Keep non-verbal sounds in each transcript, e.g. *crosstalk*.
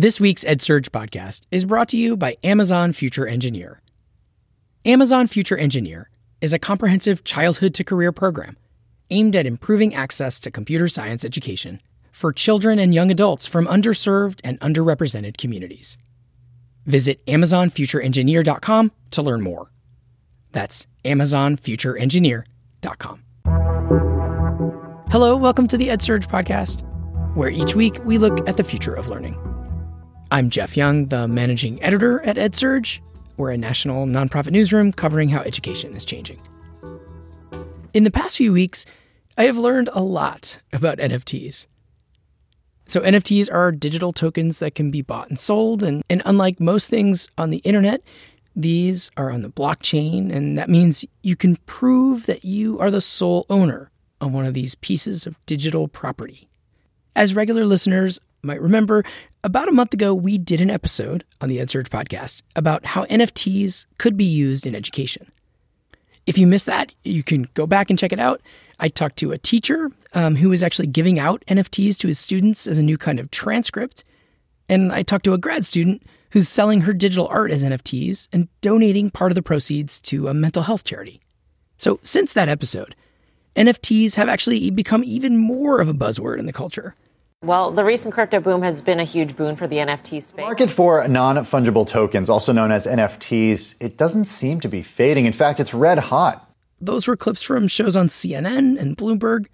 This week's EdSurge podcast is brought to you by Amazon Future Engineer. Amazon Future Engineer is a comprehensive childhood to career program aimed at improving access to computer science education for children and young adults from underserved and underrepresented communities. Visit AmazonFutureEngineer.com to learn more. That's AmazonFutureEngineer.com. Hello, welcome to the EdSurge podcast, where each week we look at the future of learning. I'm Jeff Young, the managing editor at EdSurge. We're a national nonprofit newsroom covering how education is changing. In the past few weeks, I have learned a lot about NFTs. So, NFTs are digital tokens that can be bought and sold, and, and unlike most things on the internet, these are on the blockchain, and that means you can prove that you are the sole owner of one of these pieces of digital property. As regular listeners might remember, about a month ago, we did an episode on the EdSurge podcast about how NFTs could be used in education. If you missed that, you can go back and check it out. I talked to a teacher um, who was actually giving out NFTs to his students as a new kind of transcript. And I talked to a grad student who's selling her digital art as NFTs and donating part of the proceeds to a mental health charity. So, since that episode, NFTs have actually become even more of a buzzword in the culture. Well, the recent crypto boom has been a huge boon for the NFT space. The market for non-fungible tokens, also known as NFTs, it doesn't seem to be fading. In fact, it's red hot. Those were clips from shows on CNN and Bloomberg.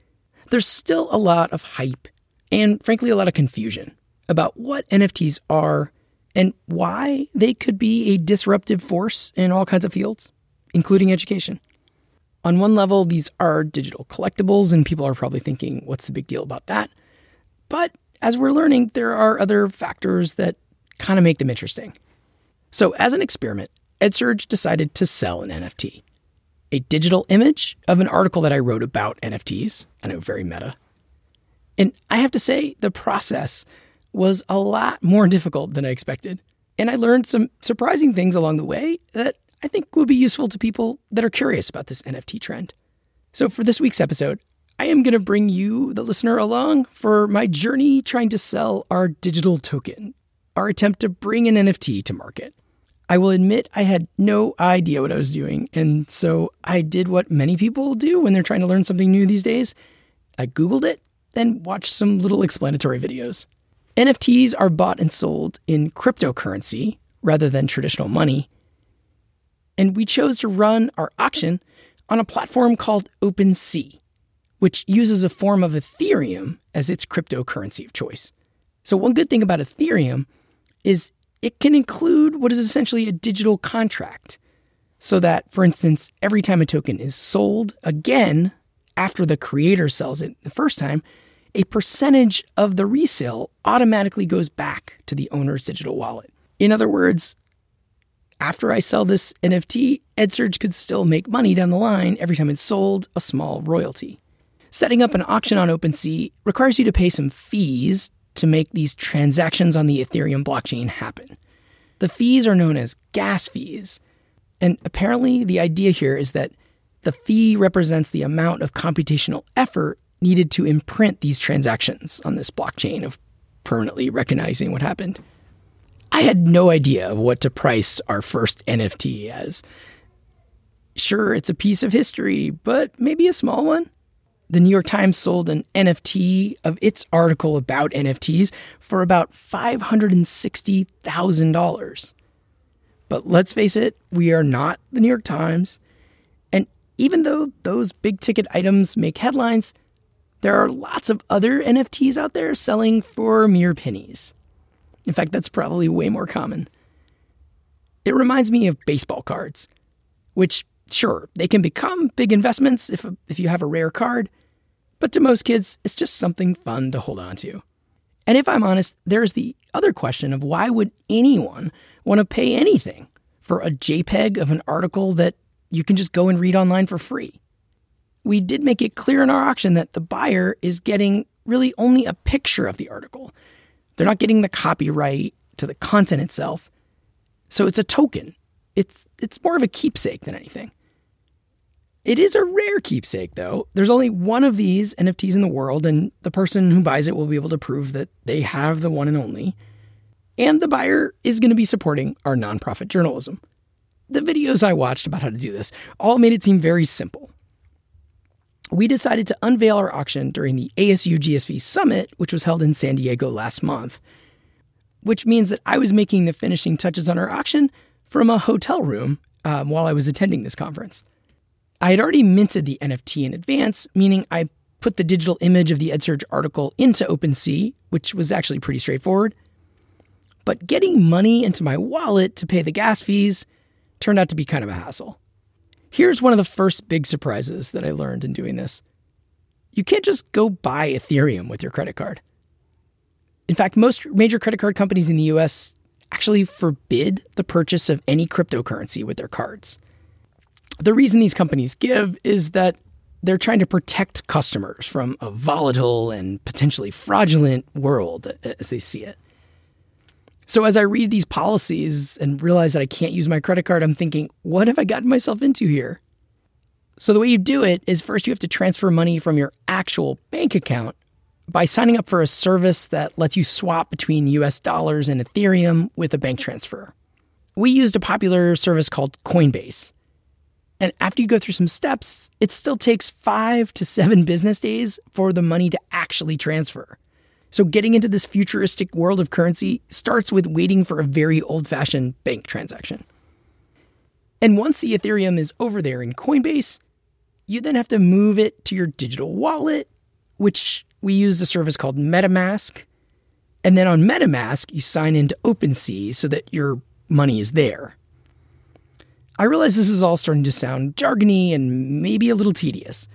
There's still a lot of hype and frankly a lot of confusion about what NFTs are and why they could be a disruptive force in all kinds of fields, including education. On one level, these are digital collectibles, and people are probably thinking, what's the big deal about that? But as we're learning, there are other factors that kind of make them interesting. So, as an experiment, EdSurge decided to sell an NFT a digital image of an article that I wrote about NFTs. I know, very meta. And I have to say, the process was a lot more *laughs* difficult than I expected. And I learned some surprising things along the way that I think will be useful to people that are curious about this NFT trend. So, for this week's episode, I am going to bring you, the listener, along for my journey trying to sell our digital token, our attempt to bring an NFT to market. I will admit I had no idea what I was doing, and so I did what many people do when they're trying to learn something new these days. I Googled it, then watched some little explanatory videos. NFTs are bought and sold in cryptocurrency rather than traditional money. And we chose to run our auction on a platform called OpenSea which uses a form of Ethereum as its cryptocurrency of choice. So, one good thing about Ethereum is it can include what is essentially a digital contract. So that, for instance, every time a token is sold again after the creator sells it the first time, a percentage of the resale automatically goes back to the owner's digital wallet. In other words, after I sell this NFT, EdSurge could still make money down the line every time it's sold, a small royalty. Setting up an auction on OpenSea requires you to pay some fees to make these transactions on the Ethereum blockchain happen. The fees are known as gas fees. And apparently, the idea here is that the fee represents the amount of computational effort needed to imprint these transactions on this blockchain of permanently recognizing what happened. I had no idea of what to price our first NFT as. Sure, it's a piece of history, but maybe a small one the New York Times sold an NFT of its article about NFTs for about $560,000. But let's face it, we are not the New York Times. And even though those big ticket items make headlines, there are lots of other NFTs out there selling for mere pennies. In fact, that's probably way more common. It reminds me of baseball cards, which Sure, they can become big investments if, if you have a rare card, but to most kids, it's just something fun to hold on to. And if I'm honest, there's the other question of why would anyone want to pay anything for a JPEG of an article that you can just go and read online for free? We did make it clear in our auction that the buyer is getting really only a picture of the article. They're not getting the copyright to the content itself. So it's a token it's it's more of a keepsake than anything. It is a rare keepsake, though. There's only one of these NFTs in the world, and the person who buys it will be able to prove that they have the one and only. And the buyer is going to be supporting our nonprofit journalism. The videos I watched about how to do this all made it seem very simple. We decided to unveil our auction during the ASU GSV Summit, which was held in San Diego last month, which means that I was making the finishing touches on our auction from a hotel room um, while I was attending this conference. I had already minted the NFT in advance, meaning I put the digital image of the EdSurge article into OpenSea, which was actually pretty straightforward. But getting money into my wallet to pay the gas fees turned out to be kind of a hassle. Here's one of the first big surprises that I learned in doing this you can't just go buy Ethereum with your credit card. In fact, most major credit card companies in the US actually forbid the purchase of any cryptocurrency with their cards. The reason these companies give is that they're trying to protect customers from a volatile and potentially fraudulent world uh, as they see it. So as I read these policies and realize that I can't use my credit card, I'm thinking, what have I gotten myself into here? So the way you do it is first you have to transfer money from your actual bank account by signing up for a service that lets you swap between US dollars and Ethereum with a bank transfer. We used a popular service called Coinbase. And after you go through some steps, it still takes five to seven *laughs* business days for the money to actually transfer. So, getting into this futuristic world of currency starts with waiting for a very old fashioned bank transaction. And once the Ethereum is over there in Coinbase, you then have to move it to your digital wallet, which we used a service called MetaMask. And then on MetaMask, you sign into OpenSea so that your money is there. I realize this is all starting to sound jargony and maybe a little tedious,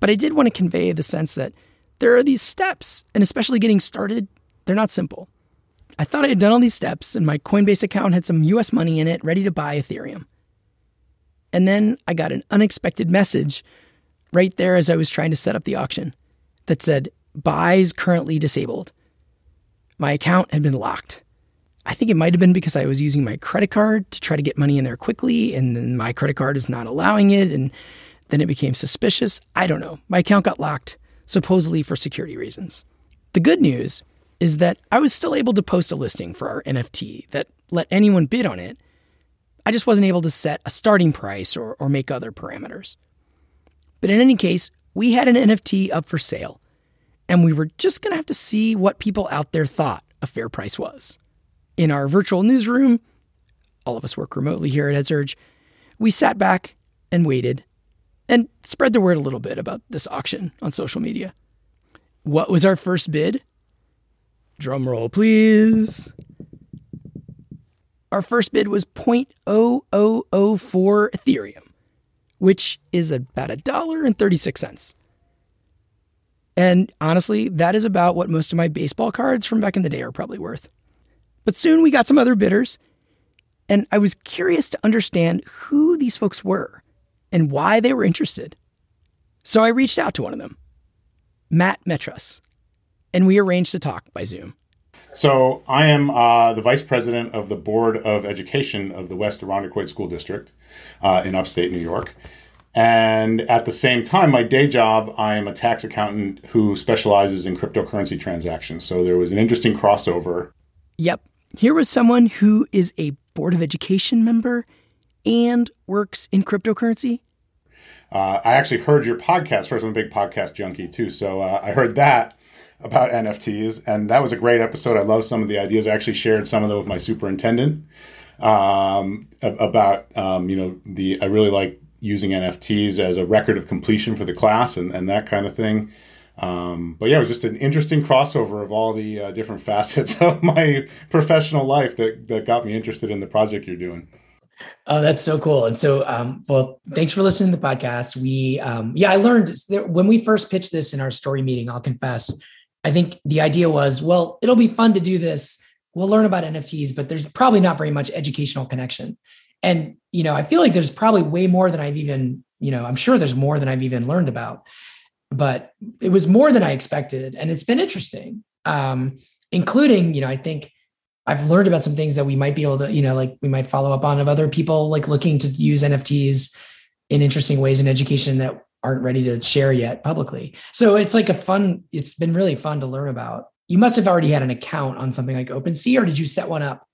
but I did want to convey the sense that there are these steps, and especially getting started, they're not simple. I thought I had done all these steps, and my Coinbase account had some US money in it ready to buy Ethereum. And then I got an unexpected message right there as I was trying to set up the auction that said, Buys currently disabled. My account had been locked. I think it might have been because I was using my credit card to try to get money in there quickly, and then my credit card is not allowing it, and then it became suspicious. I don't know. My account got locked supposedly for security reasons. The good news is that I was still able to post a listing for our NFT that let anyone bid on it. I just wasn't able to set a starting price or, or make other parameters. But in any case, we had an NFT up for sale, and we were just going to have to see what people out there thought a fair price was. In our virtual newsroom, all of us work remotely here at EdSurge, we sat back and waited and spread the word a little bit about this auction on social media. What was our first bid? Drum roll, please. Our first bid was 0.0004 Ethereum, which is about a dollar and 36 cents. And honestly, that is about what most of my baseball cards from back in the day are probably worth. But soon we got some other bidders, and I was curious to understand who these folks were and why they were interested. So I reached out to one of them, Matt Metras, and we arranged to talk by Zoom. So I am uh, the vice president of the Board of Education of the West Irondequoit School District uh, in upstate New York. And at the same time, my day job, I am a tax accountant who specializes in cryptocurrency transactions. So there was an interesting crossover. Yep. Here was someone who is a Board of Education member and works in cryptocurrency? Uh, I actually heard your podcast first. I'm a big podcast junkie too, so uh, I heard that about NFTs, and that was a great episode. I love some of the ideas. I actually shared some of them with my superintendent um, about um, you know the. I really like using NFTs as a record of completion for the class and, and that kind of thing. Um, but yeah, it was just an interesting crossover of all the uh, different *laughs* facets of my professional life that, that got me interested in the project you're doing. Oh, that's so cool. And so, um, well, thanks for listening to the podcast. We, um, yeah, I learned when we first pitched this in our story meeting, I'll confess, I think the idea was, well, it'll be fun to do this. We'll learn about NFTs, but there's probably not very much educational connection. And, you know, I feel like there's probably way more than I've even, you know, I'm sure there's more than I've even learned about, but it was more than I expected. And it's been interesting, um, including, you know, I think I've learned about some things that we might be able to, you know, like we might follow up on of other people like looking to use NFTs in interesting ways in education that aren't ready to share yet publicly. So it's like a fun, it's been really fun to learn about. you must have already had an account on something like OpenSea, or did you set one up?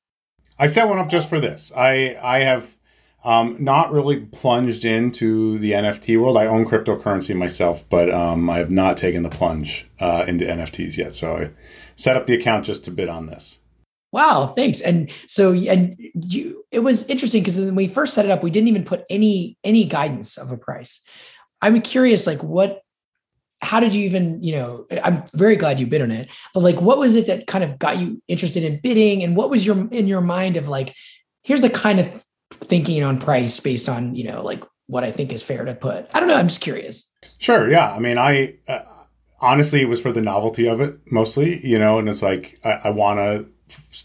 I set one up just for this. I I have um, not really plunged into the NFT world. I own cryptocurrency myself, but um, I have not taken the plunge uh, into NFTs yet. So I set up the account just to bid on this. Wow, thanks. And so, and you, it was interesting because when we first set it up, we didn't even put any any guidance of a price. I'm curious, like what how did you even you know i'm very glad you bid on it but like what was it that kind of got you interested in bidding? And what was your in your mind of like here's the kind of thinking on price based on you know like what i think is fair to put. I don't know i'm just curious. Sure yeah. I mean i uh, honestly it was for the novelty of it mostly you know and it's like i, I want to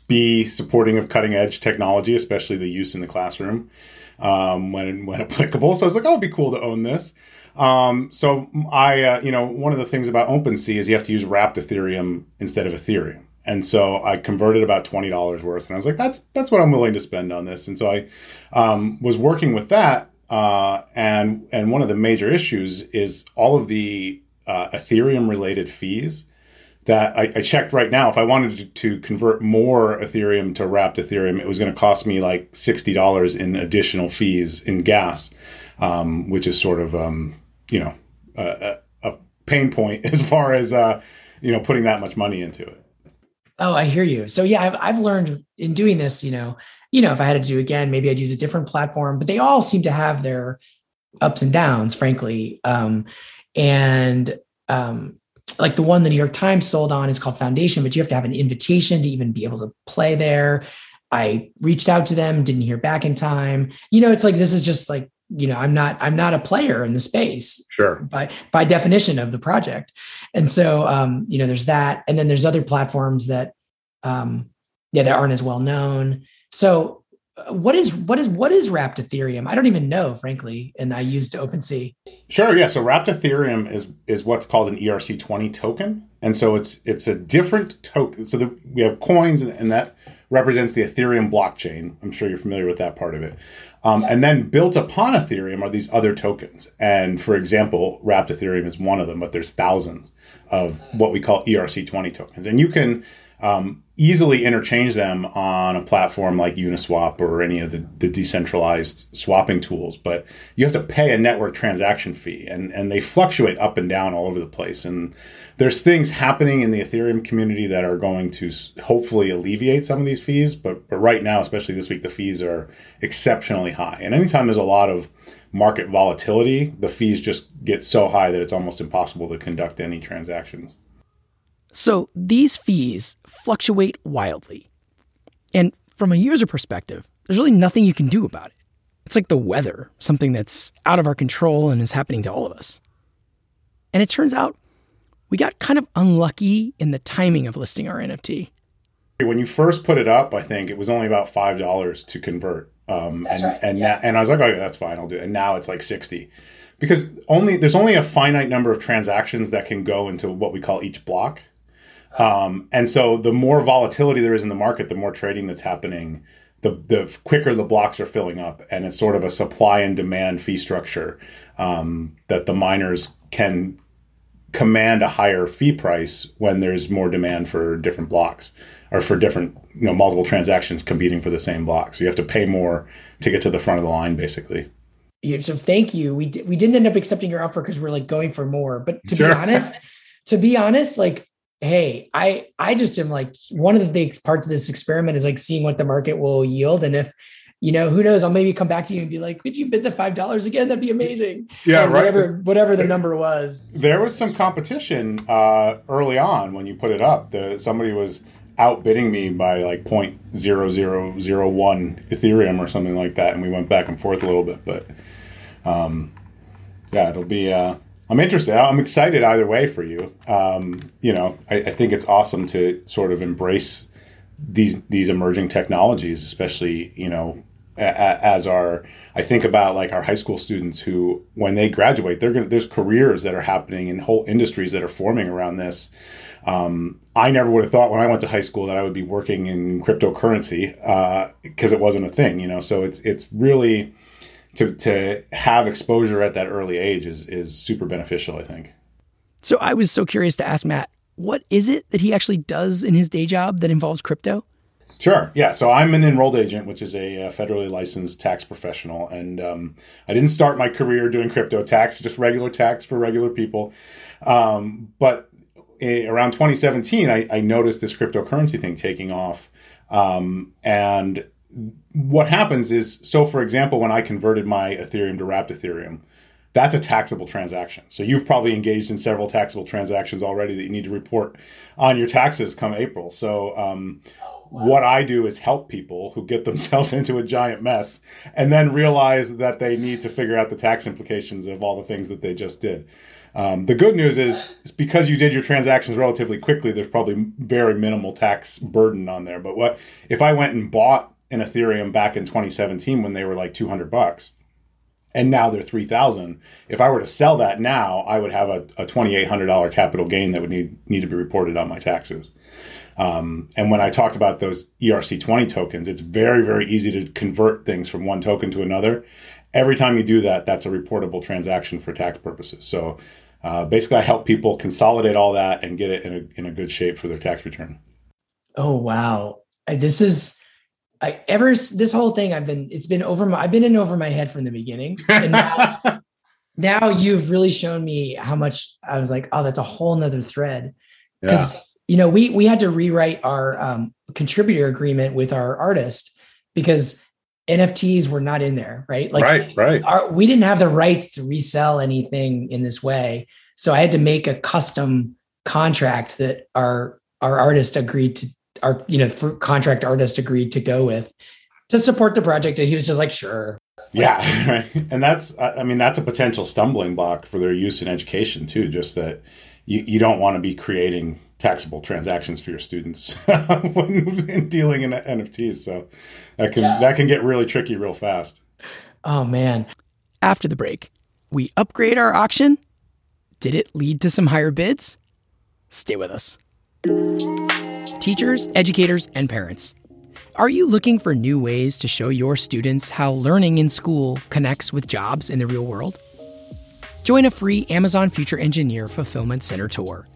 be supporting of cutting edge technology especially the use in the classroom um, when when applicable. So i was like oh it'd be cool to own this um, so I, uh, you know, one of the things about OpenSea is you have to use wrapped Ethereum instead of Ethereum. And so I converted about twenty dollars worth, and I was like, "That's that's what I'm willing to spend on this." And so I um, was working with that, uh, and and one of the major issues is all of the uh, Ethereum related fees that I, I, checked right now. If I wanted to, to, convert more Ethereum to wrapped Ethereum, it was going to cost me like sixty dollars in additional fees in gas, um, which is sort of um, you know a, a, pain point *laughs* as far as uh, you know putting that much money into it. Oh, I hear you. So yeah, I've, I've learned in doing this, you know, you know, if I had to do again, maybe I'd use a different platform, but they all seem to have their ups and downs, frankly. Um, and um, like the one the New York Times sold on is called Foundation, but you have to have an invitation to even be able to play there. I reached out to them, didn't hear back in time. You know, it's like this is just like you know i'm not i'm not a player in the space sure. by by definition of the project. And so um you know there's that. And then there's other platforms that um yeah that aren't as well known. So uh, what is what is what is wrapped ethereum? I don't even know frankly and i used opensea. Sure yeah. So wrapped ethereum is is what's called an erc20 token. And so it's it's a different token so the, we have coins and that represents the ethereum blockchain. I'm sure you're familiar with that part of it um, and then built upon Ethereum are these other tokens. And for example, wrapped Ethereum is one of them, but there's thousands of what we call ERC20 tokens. And you can um, easily interchange them on a platform like Uniswap or any of the, the, decentralized swapping tools. But you have to pay a network transaction fee, and, and they fluctuate up and down all over the place. And there's things happening in the Ethereum community that are going to hopefully alleviate some of these fees. But, but right now, especially this week, the fees are exceptionally high. And anytime there's a lot of market volatility, the fees just get so high that it's almost impossible to conduct any transactions. So these fees fluctuate wildly. And from a user perspective, there's really nothing you can do about it. It's like the weather, something that's out of our control and is happening to all of us. And it turns out we got kind of unlucky in the timing of listing our NFT. When you first put it up, I think it was only about five dollars to convert, um, and right. and yeah. and I was like, oh, that's fine, I'll do it. And now it's like sixty, because only there's only a finite number of transactions that can go into what we call each block, um, and so the more volatility there is in the market, the more trading that's happening, the the quicker the blocks are filling up, and it's sort of a supply and demand fee structure um, that the miners can command a higher fee price when there's more demand for different blocks or for different you know multiple transactions competing for the same block so you have to pay more to get to the front of the line basically. Yeah, so thank you. We, we didn't end up accepting your offer because we're like going for more. But to sure. be honest to be honest like hey i i just am like one of the things parts of this experiment is like seeing what the market will yield and if you know, who knows? I'll maybe come back to you and be like, "Could you bid the five dollars again? That'd be amazing." Yeah, right. Whatever, whatever the number was. There was some competition uh, early on when you put it up. The somebody was outbidding me by like point zero zero zero one Ethereum or something like that, and we went back and forth a little bit. But um, yeah, it'll be. Uh, I'm interested. I'm excited either way for you. Um, you know, I, I think it's awesome to sort of embrace these these emerging technologies, especially you know as our I think about like our high school students who when they graduate they're gonna there's careers that are happening in whole industries that are forming around this. Um, I never would have thought when I went to high school that I would be working in cryptocurrency because uh, it wasn't a thing, you know. So it's it's really to to have exposure at that early age is is super beneficial. I think. So I was so curious to ask Matt what is it that he actually does in his day job that involves crypto? Sure. Yeah. So I'm an enrolled agent, which is a uh, federally licensed tax professional. And um, I didn't start my career doing crypto tax, just regular tax for regular people. Um, but a, around 2017, I, I, noticed this cryptocurrency thing taking off. Um, and what happens is so, for example, when I converted my Ethereum to Wrapped Ethereum, that's a taxable transaction. So you've probably engaged in several taxable transactions already that you need to report on your taxes come April. So um, oh, wow. what I do is help people who get themselves *laughs* into a giant mess and then realize that they need to figure out the tax implications of all the things that they just did. Um, the good news is, is because you did your transactions relatively quickly, there's probably very minimal tax burden on there. But what if I went and bought an Ethereum back in 2017 when they were like 200 bucks? and now they're 3000 if i were to sell that now i would have a, a $2800 capital gain that would need, need to be reported on my taxes. Um, and when i talked about those erc20 tokens it's very very easy to convert things from one token to another. Every time you do that that's a reportable transaction for tax purposes. So uh, basically i help people consolidate all that and get it in a, in a good shape for their tax return. Oh wow. This is I ever this whole thing I've been it's been over my I've been in over my head from the beginning. And now, *laughs* now you've really shown me how much I was like, oh, that's a whole nother thread. Because yeah. you know, we we had to rewrite our um, contributor agreement with our artist because NFTs were not in there, right? Like right, right. Our, we didn't have the rights to resell anything in this way. So I had to make a custom contract that our our artist agreed to our you know contract artist agreed to go with to support the project. And he was just like sure. Yeah *laughs* right. And that's i mean that's a potential stumbling block for their use in education too just that you, you don't want to be creating taxable transactions for your students *laughs* when dealing in nfts so that can yeah. that can get really tricky real fast. Oh man. After the break we upgrade our auction. Did it lead to some higher bids? Stay with us teachers, educators, and parents. Are you looking for new ways to show your students how learning in school connects with jobs in the real world? Join a free Amazon Future Engineer Fulfillment Center tour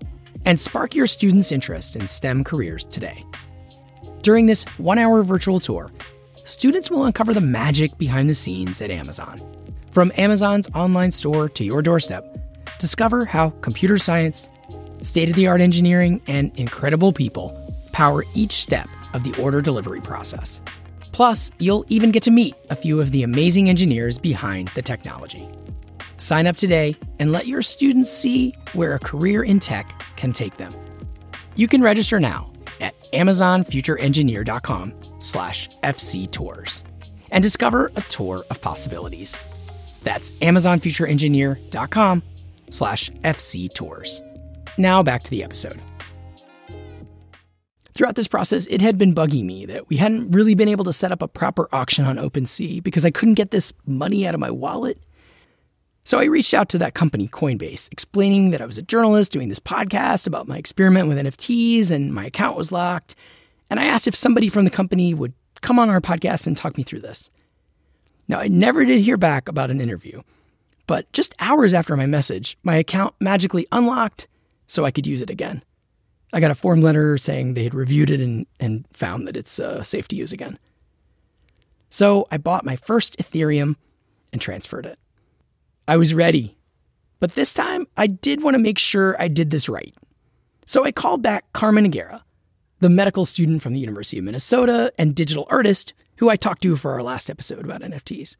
and spark your students' interest in STEM careers today. During this one hour virtual tour, students will uncover the magic behind the scenes at Amazon. From Amazon's online store to your doorstep, discover how computer science, state of the art engineering, and incredible people power each step of the order delivery process. Plus, you'll even get to meet a few of the amazing engineers behind the technology. Sign up today and let your students see where a career in tech can take them. You can register now at amazonfutureengineer.com slash fctours and discover a tour of possibilities. That's amazonfutureengineer.com slash fctours. Now back to the episode. Throughout this process, it had been bugging me that we hadn't really been able to set up a proper auction on OpenSea because I couldn't get this money out of my wallet. So I reached out to that company, Coinbase, explaining that I was a journalist doing this podcast about my experiment with NFTs and my account was locked. And I asked if somebody from the company would come on our podcast and talk me through this. Now, I never did hear back about an interview, but just hours after my message, my account magically unlocked so I could use it again. I got a form letter saying they had reviewed it and, and found that it's uh, safe to use again. So I bought my first Ethereum and transferred it. I was ready, but this time I did want to make sure I did this right. So I called back Carmen Aguera, the medical student from the University of Minnesota and digital artist who I talked to for our last episode about NFTs.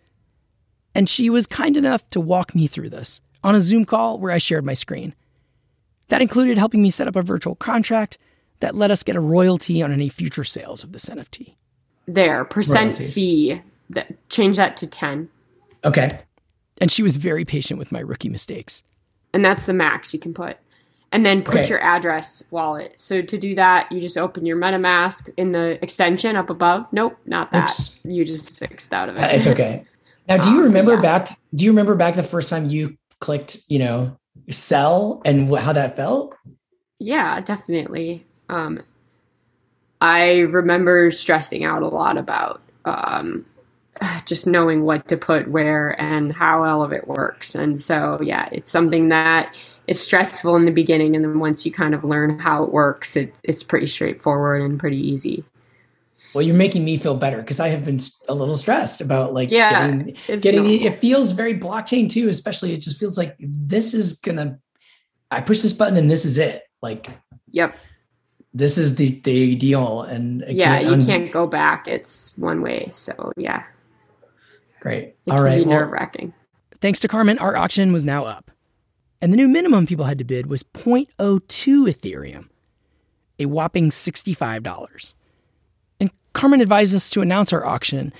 And she was kind enough to walk me through this on a Zoom call where I shared my screen. That included helping me set up a virtual contract that let us get a royalty on any future sales of this NFT. There, percent Royalties. fee, that, change that to 10. Okay. And she was very patient with my rookie mistakes. And that's the max you can put. And then put okay. your address wallet. So to do that, you just open your MetaMask in the extension up above. Nope, not that. Oops. You just fixed out of it. It's okay. Now, do you *laughs* um, remember yeah. back? Do you remember back the first time you clicked, you know, sell and how that felt? Yeah, definitely. Um, I remember stressing out a lot about um, *sighs* just knowing what to put where and how all of it works. And so, yeah, it's something that is stressful in the beginning, and then once you kind of learn how it works, it, it's pretty straightforward and pretty easy. Well, you're making me feel better because I have been a little stressed about like yeah, getting, getting the, it feels very blockchain too, especially it just feels like this is gonna I push this button and this is it. Like Yep. This is the the deal and yeah, can't you un- can't go back. It's one way. So yeah. Great. It All right. Nerve wracking. Thanks to Carmen, our auction was now up. And the new minimum people had to bid was 0.02 Ethereum, a whopping $65. Carmen advised us to announce our auction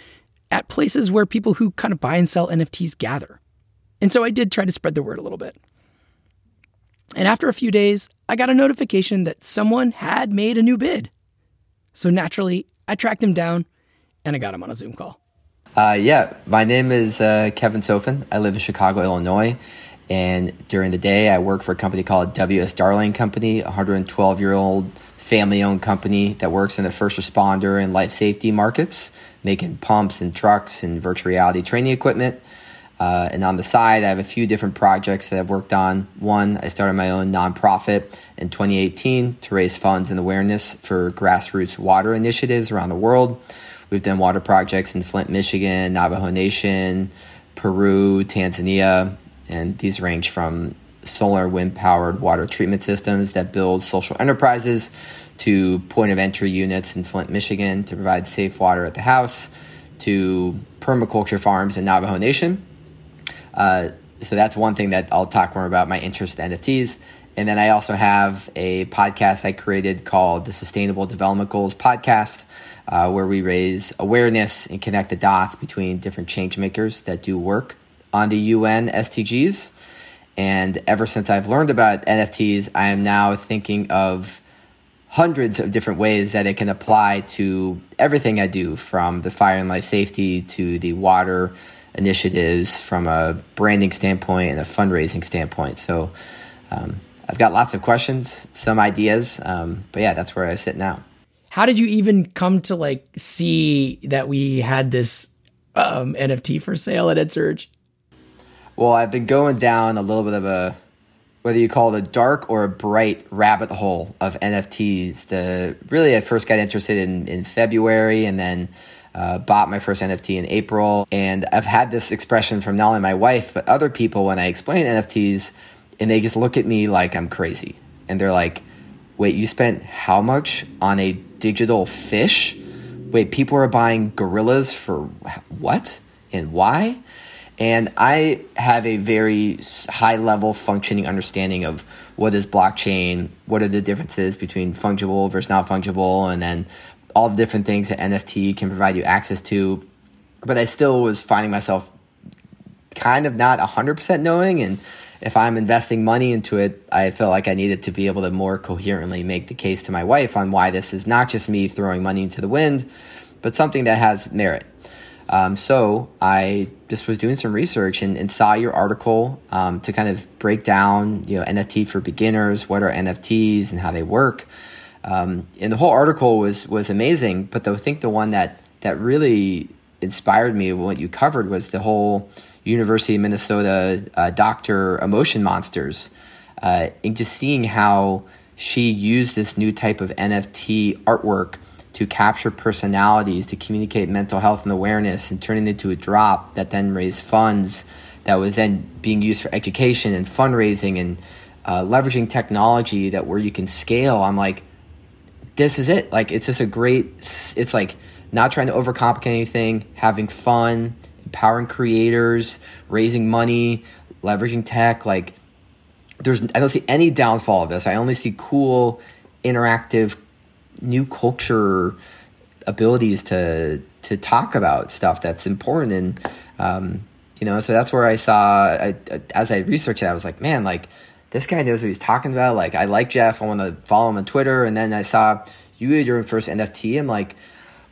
at places where people who kind of buy and sell NFTs gather. And so I did try to spread the word a little bit. And after a few days, I got a notification that someone had made a new bid. So naturally, I tracked him down and I got him on a Zoom call. Uh, yeah, my name is uh, Kevin Sofin. I live in Chicago, Illinois. And during the day, I work for a company called WS Darley Company, a 112 year old family owned company that works in the first responder and life safety markets, making pumps and trucks and virtual reality training equipment. Uh, and on the side, I have a few different projects that I've worked on. One, I started my own nonprofit in 2018 to raise funds and awareness for grassroots water initiatives around the world. We've done water projects in Flint, Michigan, Navajo Nation, Peru, Tanzania, and these range from solar wind powered water treatment systems that build social enterprises to point of entry units in Flint, Michigan to provide safe water at the house, to permaculture farms in Navajo Nation. Uh, so that's one thing that I'll talk more about my interest in NFTs. And then I also have a podcast I created called the Sustainable Development Goals Podcast, uh, where we raise awareness and connect the dots between different change makers that do work on the UN SDGs. And ever since I've learned about NFTs, I am now thinking of hundreds of different ways that it can apply to everything I do from the fire and life safety to the water initiatives from a branding standpoint and a fundraising standpoint. So um, I've got lots of questions, some ideas, um, but yeah, that's where I sit now. How did you even come to like see that we had this um, NFT for sale at EdSurge? Well, I've been going down a little bit of a whether you call it a dark or a bright rabbit hole of NFTs. The really, I first got interested in in February, and then uh, bought my first NFT in April. And I've had this expression from not only my wife but other people when I explain NFTs, and they just look at me like I'm crazy, and they're like, "Wait, you spent how much on a digital fish? Wait, people are buying gorillas for what and why?" And I have a very high level functioning understanding of what is blockchain, what are the differences between fungible versus non fungible, and then all the different things that NFT can provide you access to. But I still was finding myself kind of not 100% knowing. And if I'm investing money into it, I felt like I needed to be able to more coherently make the case to my wife on why this is not just me throwing money into the wind, but something that has merit. Um, so I just was doing some research and, and saw your article um, to kind of break down, you know, NFT for beginners, what are NFTs and how they work. Um, and the whole article was was amazing. But the, I think the one that that really inspired me, what you covered, was the whole University of Minnesota uh, doctor emotion monsters, uh, and just seeing how she used this new type of NFT artwork to capture personalities, to communicate mental health and awareness, and turn it into a drop that then raised funds that was then being used for education and fundraising and uh, leveraging technology that where you can scale. I'm like, this is it. Like, it's just a great, it's like not trying to overcomplicate anything, having fun, empowering creators, raising money, leveraging tech. Like, there's, I don't see any downfall of this. I only see cool, interactive, new culture abilities to to talk about stuff that's important. And um, you know so that's where i saw I, as i researched it i was like man like this guy knows what he's talking about. Like i like jeff. I want to follow him on twitter. And then i saw you had your first nft i'm like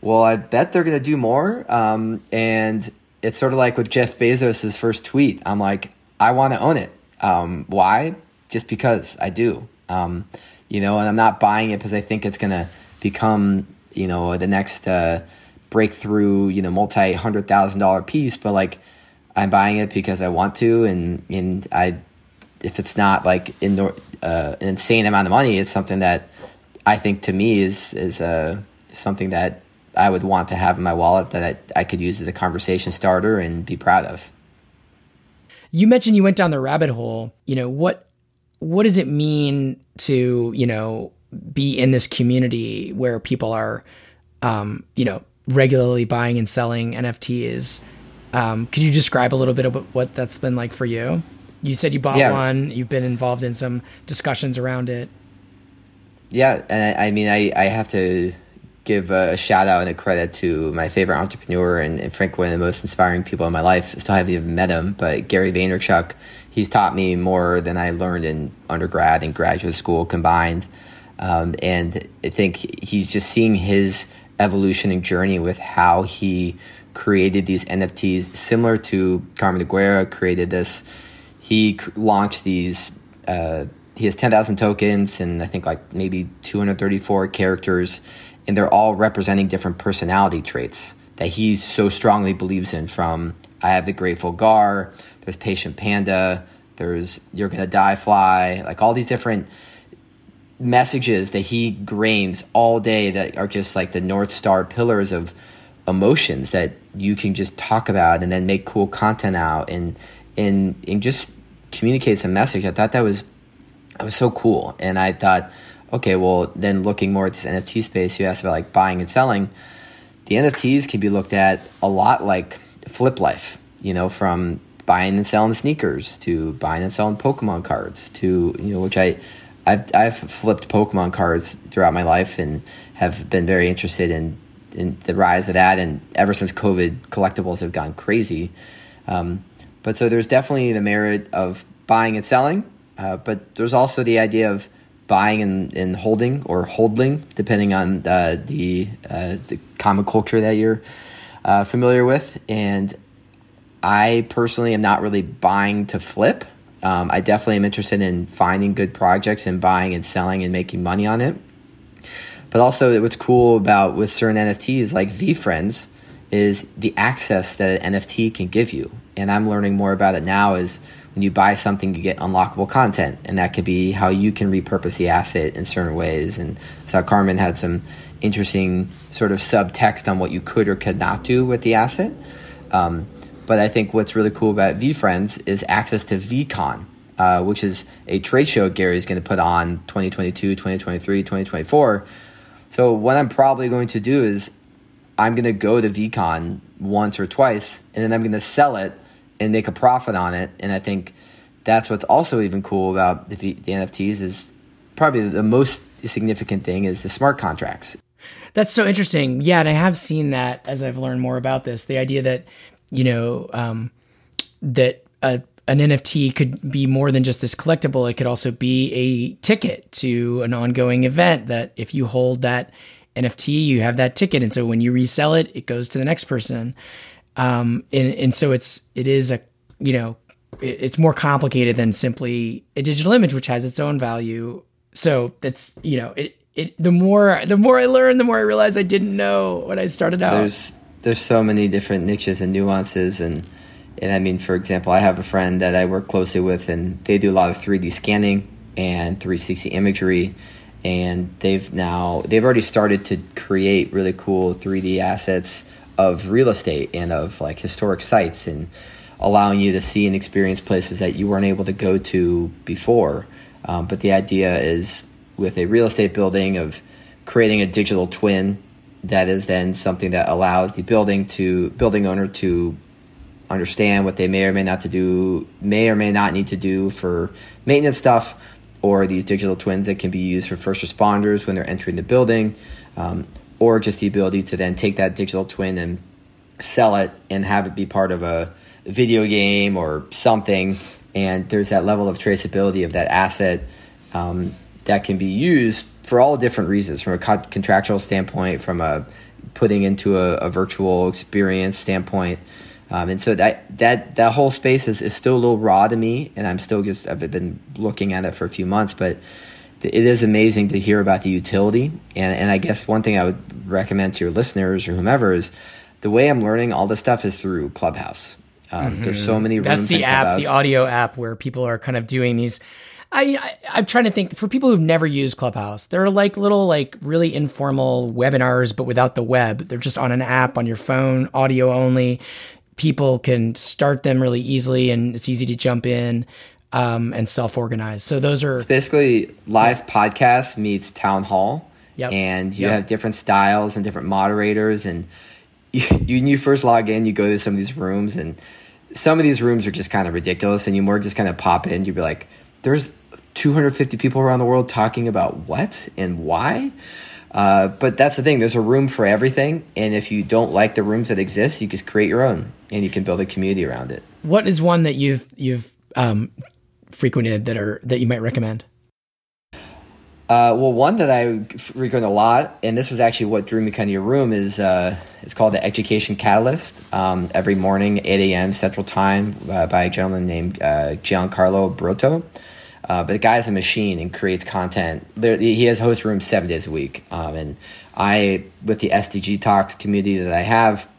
well i bet they're going to do more. Um, and it's sort of like with jeff bezos' first tweet. I'm like i want to own it. Um, why? Just because i do. Um, you know, and I'm not buying it because I think it's going to become, you know, the next uh, breakthrough, you know, multi hundred thousand dollar piece, but like I'm buying it because I want to, and and I if it's not like in, uh, an insane amount of money, it's something that I think to me is is uh, something that I would want to have in my wallet that I, I could use as a conversation starter and be proud of. You mentioned you went down the rabbit hole. You know what what does it mean to you know be in this community where people are um, you know regularly buying and selling NFTs? Um, could you describe a little bit about what that's been like for you? You said you bought yeah. one. You've been involved in some discussions around it. Yeah, and I, I mean, I, I have to give a shout out and a credit to my favorite entrepreneur and, and frankly one of the most inspiring people in my life. I still haven't even met him, but Gary Vaynerchuk. He's taught me more than I learned in undergrad and graduate school combined. Um, and I think he's just seeing his evolution and journey with how he created these NFTs, similar to Carmen Nogueira created this. He launched these. Uh, he has ten thousand tokens and I think like maybe two hundred thirty four characters and they're all representing different personality traits that he so strongly believes in from I have the Grateful Gar, there's Patient Panda, there's You're Gonna Die Fly, like all these different messages that he grains all day that are just like the North Star pillars of emotions that you can just talk about and then make cool content out and and and just communicate some message. I thought that was that was so cool. And I thought okay, well, then looking more at this NFT space, you asked about like buying and selling. The NFTs can be looked at a lot like Flip Life, you know, from buying and selling sneakers to buying and selling Pokemon cards to, you know, which I, I've, I've flipped Pokemon cards throughout my life and have been very interested in, in the rise of that. And ever since COVID, collectibles have gone crazy. Um, but so there's definitely the merit of buying and selling, uh, but there's also the idea of buying and, and holding or holding, depending on uh, the uh, the common culture that you're uh, familiar with. And I personally am not really buying to flip. Um, I definitely am interested in finding good projects and buying and selling and making money on it. But also, what's cool about with certain NFTs like VeeFriends is the access that an NFT can give you. And I'm learning more about it now. Is when you buy something, you get unlockable content, and that could be how you can repurpose the asset in certain ways. And so Carmen had some interesting sort of subtext on what you could or could not do with the asset. Um, but I think what's really cool about VeeFriends is access to VeeCon, uh, which is a trade show Gary is going to put on 2022, 2023, 2024. So what I'm probably going to do is I'm going to go to VeeCon once or twice, and then I'm going to sell it and make a profit on it. And I think that's what's also even cool about the, the NFTs is probably the most significant thing is the smart contracts. That's so interesting. Yeah, and I have seen that as I've learned more about this. The idea that you know um, that a, an NFT could be more than just this collectible. It could also be a ticket to an ongoing event. That if you hold that NFT, you have that ticket, and so when you resell it, it goes to the next person. Um, and, and so it's, it is a, you know, it, it's more complicated than simply a digital image, which has its own value. So that's, you know, it, it, the more, the more I learn, the more I realize I didn't know when I started out. There's, there's so many different niches and nuances and, and I mean, for example, I have a friend that I work closely with, and they do a lot of 3D scanning and 360 imagery, and they've now they've already started to create really cool 3D assets of real estate and of like historic sites and allowing you to see and experience places that you weren't able to go to before. Um, but the idea is with a real estate building of creating a digital twin that is then something that allows the building to building owner to understand what they may or may not to do may or may not need to do for maintenance stuff or these digital twins that can be used for first responders when they're entering the building um, or just the ability to then take that digital twin and sell it and have it be part of a video game or something. And there's that level of traceability of that asset um, that can be used for all different reasons from a co- contractual standpoint, from a putting into a, a virtual experience standpoint. Um, and so that that that whole space is, is still a little raw to me, and I'm still just I've been looking at it for a few months, but it is amazing to hear about the utility. And, and I guess one thing I would recommend to your listeners or whomever is the way I'm learning all this stuff is through Clubhouse. Um, mm-hmm. There's so many rooms. That's the app, the audio app, where people are kind of doing these. I, I am trying to think for people who've never used Clubhouse. They're like little like really informal webinars, but without the web. They're just on an app on your phone, audio only. People can start them really easily, and it's easy to jump in um, and self organize. So those are it's basically live yeah. podcast meets town hall. Yep. And you yep. have different styles and different moderators and you, you, *laughs* when you first log in, you go to some of these rooms, and some of these rooms are just kind of ridiculous, and you more just kind of pop in. You'd be like, "There's 250 people around the world talking about what and why." Uh, but that's the thing. There's a room for everything, and if you don't like the rooms that exist, you just create your own, and you can build a community around it. What is one that you've you've um, frequented that are that you might recommend? Uh, well, one that I frequent a lot, and this was actually what drew me kind of your room, is uh, it's called the Education Catalyst. Um, every morning, 8 a.m. Central Time, uh, by a gentleman named uh, Giancarlo Brotto. Uh, but the guy's a machine and creates content. There, he has host rooms seven days a week. Um, and I, with the SDG Talks community that I have,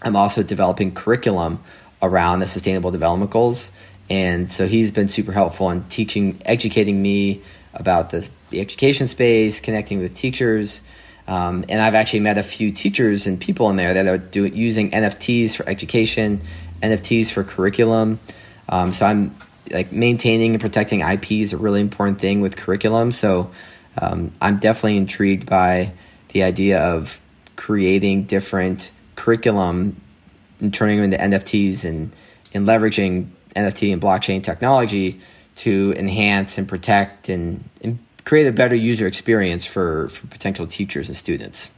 I'm also developing curriculum around the Sustainable Development Goals. And so he's been super helpful in teaching, educating me about the, the education space, connecting with teachers. Um, and I've actually met a few teachers and people in there that are doing using NFTs for education, NFTs for curriculum. Um, so I'm like maintaining and protecting IP is a really important thing with curriculum. So um, I'm definitely intrigued by the idea of creating different curriculum and turning them into NFTs and, and leveraging NFT and blockchain technology to enhance and protect and, and create a better user experience for, for potential teachers and students.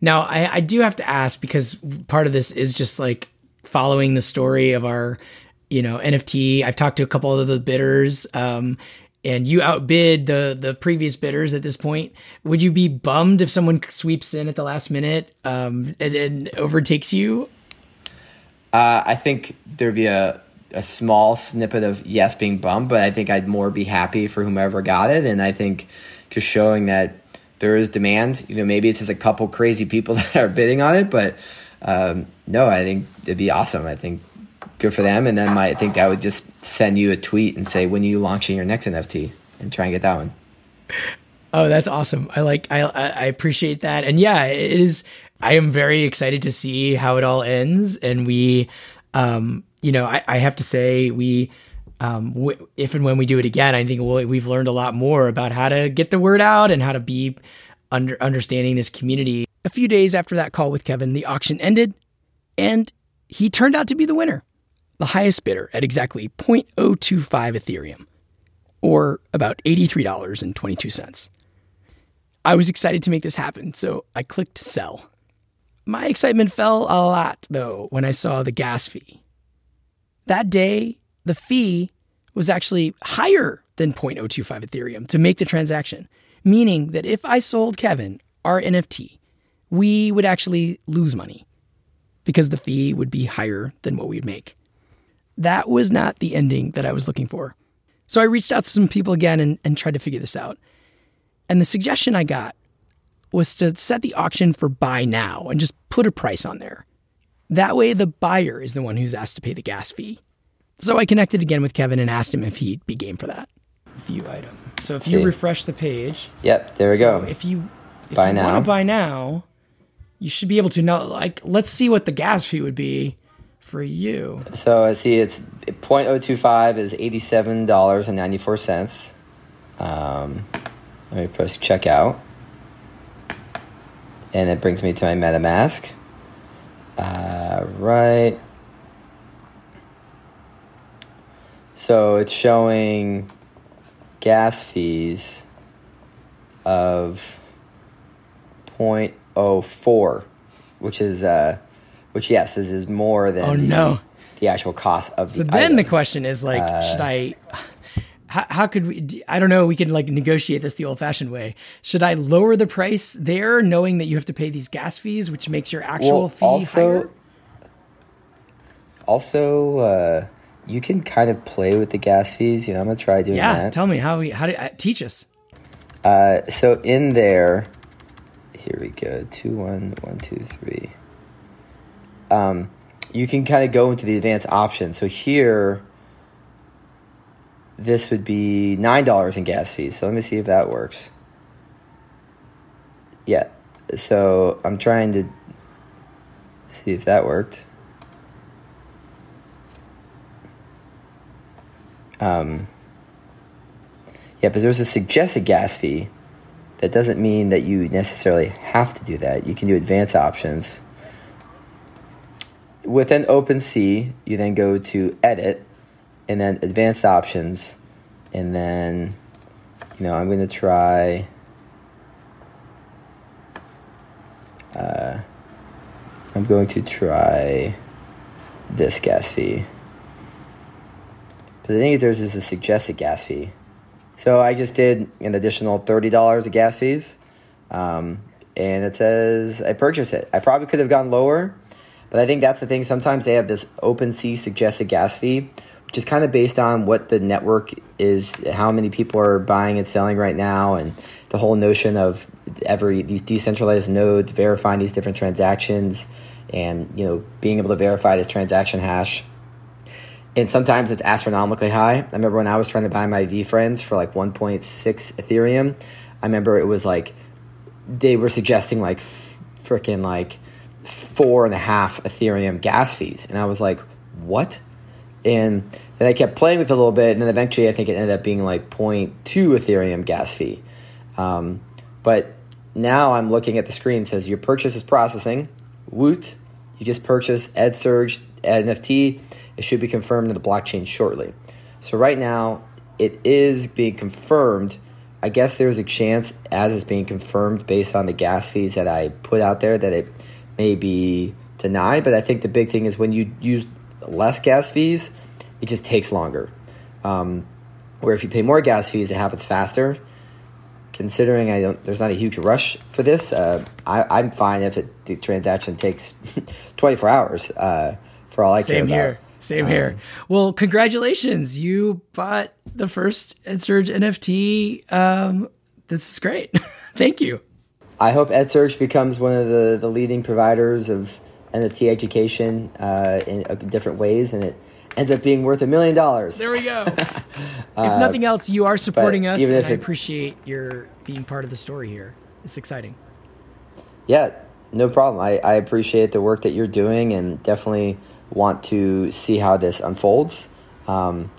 Now, I, I do have to ask because part of this is just like following the story of our, you know, NFT. I've talked to a couple of the bidders, um, and you outbid the the previous bidders at this point. Would you be bummed if someone sweeps in at the last minute um, and, and overtakes you? Uh, I think there'd be a a small snippet of yes being bummed, but I think I'd more be happy for whomever got it. And I think just showing that there is demand. You know, maybe it's just a couple crazy people *laughs* that are bidding on it, but um, no, I think it'd be awesome. I think good for them. And then my, I think I would just send you a tweet and say when are you launching your next NFT and try and get that one. Oh, that's awesome. I like I I appreciate that. And yeah, it is I am very excited to see how it all ends and we um you know, I, I have to say we, um, w- if and when we do it again, I think we'll, we've learned a lot more about how to get the word out and how to be under understanding this community. A few days after that call with Kevin, the auction ended, and he turned out to be the winner, the highest bidder at exactly 0.025 Ethereum, or about $83.22. I was excited to make this happen, so I clicked sell. My excitement fell a lot, though, when I saw the gas fee that day, the fee was actually higher than 0.025 Ethereum to make the transaction, meaning that if I sold Kevin our NFT, we would actually lose money because the fee would be higher than what we'd make. That was not the ending that I was looking for. So I reached out to some people again and, and tried to figure this out. And the suggestion I got was to set the auction for buy now and just put a price on there. That way, the buyer is the one who's asked to pay the gas fee. So I connected again with Kevin and asked him if he'd be game for that. View item. So if See. you refresh the page. Yep, there we so go. If you if buy you now. want to buy now, you should be able to know. Like, let's see what the gas fee would be for you. So I see it's 0.025 is eighty seven dollars and ninety four cents. Um, let me press checkout, and it brings me to my MetaMask. Uh, right. So it's showing gas fees of 0.04, which is uh, which yes is, is more than oh, the, no. the actual cost of so the then item. the question is like uh, should I how, how, could we i don't know we can like negotiate this the old fashioned way. Should i lower the price there knowing that you have to pay these gas fees which makes your actual well, fee also, higher? Also uh, you can kind of play with the gas fees. You know i'm gonna try doing yeah, that. tell me how we how do uh, teach us. Uh, so in there here we go two one one two three. Um you can kind of go into the advanced option. So here, this would be $9 in gas fees. So let me see if that works. Yeah. So I'm trying to see if that worked. Um, yeah, but there's a suggested gas fee. That doesn't mean that you necessarily have to do that. You can do advanced options. Within OpenSea, you then go to Edit, and then Advanced Options, and then, you know, I'm going to try. Uh, I'm going to try this gas fee. But I think there's is a suggested gas fee. So I just did an additional $30 of gas fees. Um, and it says I purchased it. I probably could have gone lower, but I think that's the thing. Sometimes they have this OpenSea suggested gas fee, is kind of based on what the network is, how many people are buying and selling right now, and the whole notion of every these decentralized nodes verifying these different transactions, and you know being able to verify this transaction hash and sometimes it's astronomically high. I remember when I was trying to buy my VeeFriends for like 1.6 Ethereum. I remember it was like they were suggesting like freaking like four and a half Ethereum gas fees, and I was like, what? And then I kept playing with it a little bit, and then eventually I think it ended up being like 0.2 Ethereum gas fee. Um, but now I'm looking at the screen. It says your purchase is processing. Woot! You just purchased EdSurge NFT it should be confirmed in the blockchain shortly. So right now, it is being confirmed. I guess there's a chance, as it's being confirmed based on the gas fees that I put out there, that it may be denied. But I think the big thing is when you use less gas fees, it just takes longer. Um, where if you pay more gas fees, it happens faster. Considering I don't, there's not a huge rush for this, uh, I, am fine if it, the transaction takes *laughs* 24 hours. Uh, for all I can. Same care here. about. Same um, here. Well, congratulations. You bought the first EdSurge NFT. Um, this is great. *laughs* Thank you. I hope EdSurge becomes one of the, the leading providers of NFT education uh, in uh, different ways, and it ends up being worth a million dollars. There we go. *laughs* if nothing else, you are supporting us, and I it, appreciate your being part of the story here. It's exciting. Yeah, no problem. I, I appreciate the work that you're doing, and definitely – want to see how this unfolds. Um,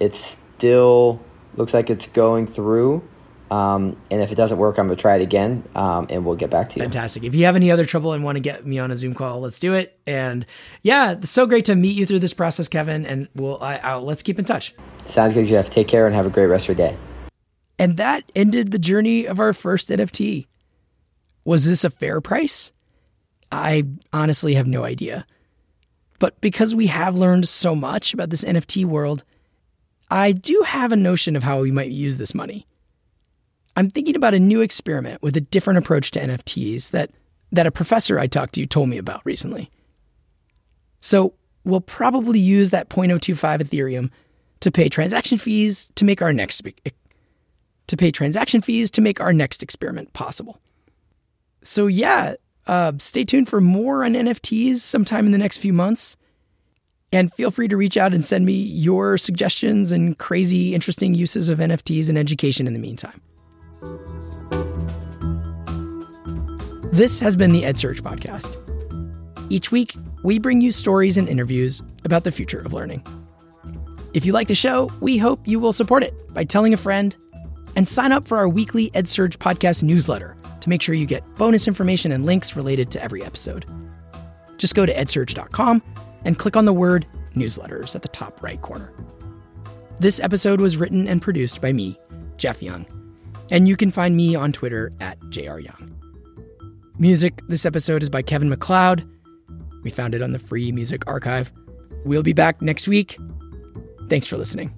it still looks like it's going through. Um, and if it doesn't work, I'm going to try it again um, and we'll get back to you. Fantastic. If you have any other trouble and want to get me on a Zoom call, let's do it. And yeah, it's so great to meet you through this process, Kevin. And we'll, I, I'll, let's keep in touch. Sounds good, Jeff. Take care and have a great rest of your day. And that ended the journey of our first NFT. Was this a fair price? I honestly have no idea. But because we have learned so much about this NFT world, I do have a notion of how we might use this money. I'm thinking about a new experiment with a different approach to NFTs that, that a professor I talked to told me about recently. So we'll probably use that 0.025 Ethereum to pay transaction fees to make our next to pay transaction fees to make our next experiment possible. So yeah, uh, stay tuned for more on NFTs sometime in the next few months. And feel free to reach out and send me your suggestions and crazy, interesting uses of NFTs in education in the meantime. This has been the EdSurge Podcast. Each week, we bring you stories and interviews about the future of learning. If you like the show, we hope you will support it by telling a friend and sign up for our weekly EdSurge Podcast newsletter to make sure you get bonus information and links related to every episode. Just go to edsurge.com and click on the word newsletters at the top right corner. This episode was written and produced by me, Jeff Young, and you can find me on Twitter at jryoung. Music this episode is by Kevin MacLeod. We found it on the Free Music Archive. We'll be back next week. Thanks for listening.